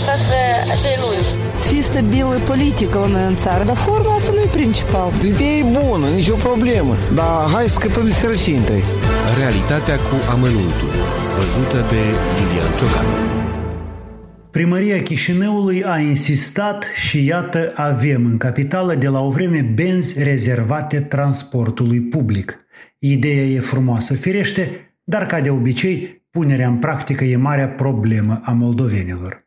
acasă așa e lungi. Să fie stabilă politică la noi în țară, dar forma asta nu e principal. Ideea e bună, nicio problemă, dar hai să scăpăm de sărăcie întâi. Realitatea cu amănuntul, văzută de Lilian Ciocan. Primăria Chișinăului a insistat și iată avem în capitală de la o vreme benzi rezervate transportului public. Ideea e frumoasă, firește, dar ca de obicei, punerea în practică e marea problemă a moldovenilor.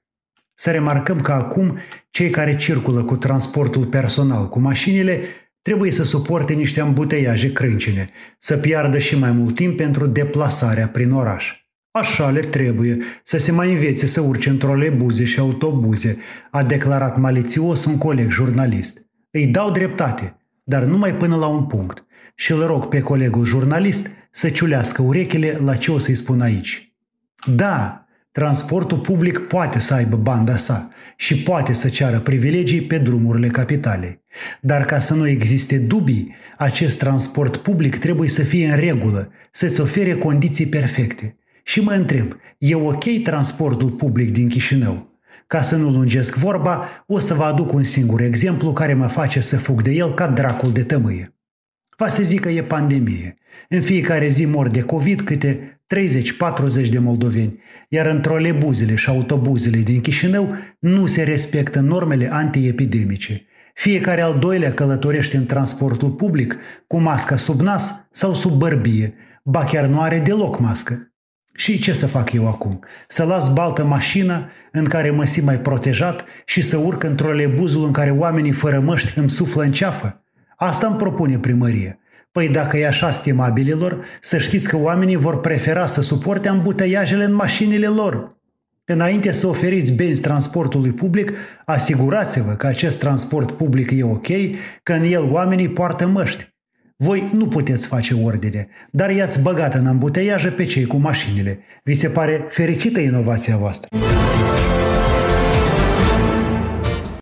Să remarcăm că acum cei care circulă cu transportul personal cu mașinile trebuie să suporte niște ambuteiaje crâncine, să piardă și mai mult timp pentru deplasarea prin oraș. Așa le trebuie să se mai învețe să urce în trolebuze și autobuze, a declarat malițios un coleg jurnalist. Îi dau dreptate, dar numai până la un punct. Și îl rog pe colegul jurnalist să ciulească urechile la ce o să-i spun aici. Da, transportul public poate să aibă banda sa și poate să ceară privilegii pe drumurile capitalei. Dar ca să nu existe dubii, acest transport public trebuie să fie în regulă, să-ți ofere condiții perfecte – și mă întreb, e ok transportul public din Chișinău? Ca să nu lungesc vorba, o să vă aduc un singur exemplu care mă face să fug de el ca dracul de tămâie. Va să zic că e pandemie. În fiecare zi mor de COVID câte 30-40 de moldoveni, iar în trolebuzele și autobuzele din Chișinău nu se respectă normele antiepidemice. Fiecare al doilea călătorește în transportul public cu masca sub nas sau sub bărbie, ba chiar nu are deloc mască. Și ce să fac eu acum? Să las baltă mașina în care mă simt mai protejat și să urc în trolebuzul în care oamenii fără măști îmi suflă în ceafă? Asta îmi propune primărie. Păi dacă e așa, stimabililor, să știți că oamenii vor prefera să suporte ambuteiajele în mașinile lor. Înainte să oferiți benzi transportului public, asigurați-vă că acest transport public e ok, că în el oamenii poartă măști. Voi nu puteți face ordine, dar i-ați băgat în ambuteiaje pe cei cu mașinile. Vi se pare fericită inovația voastră?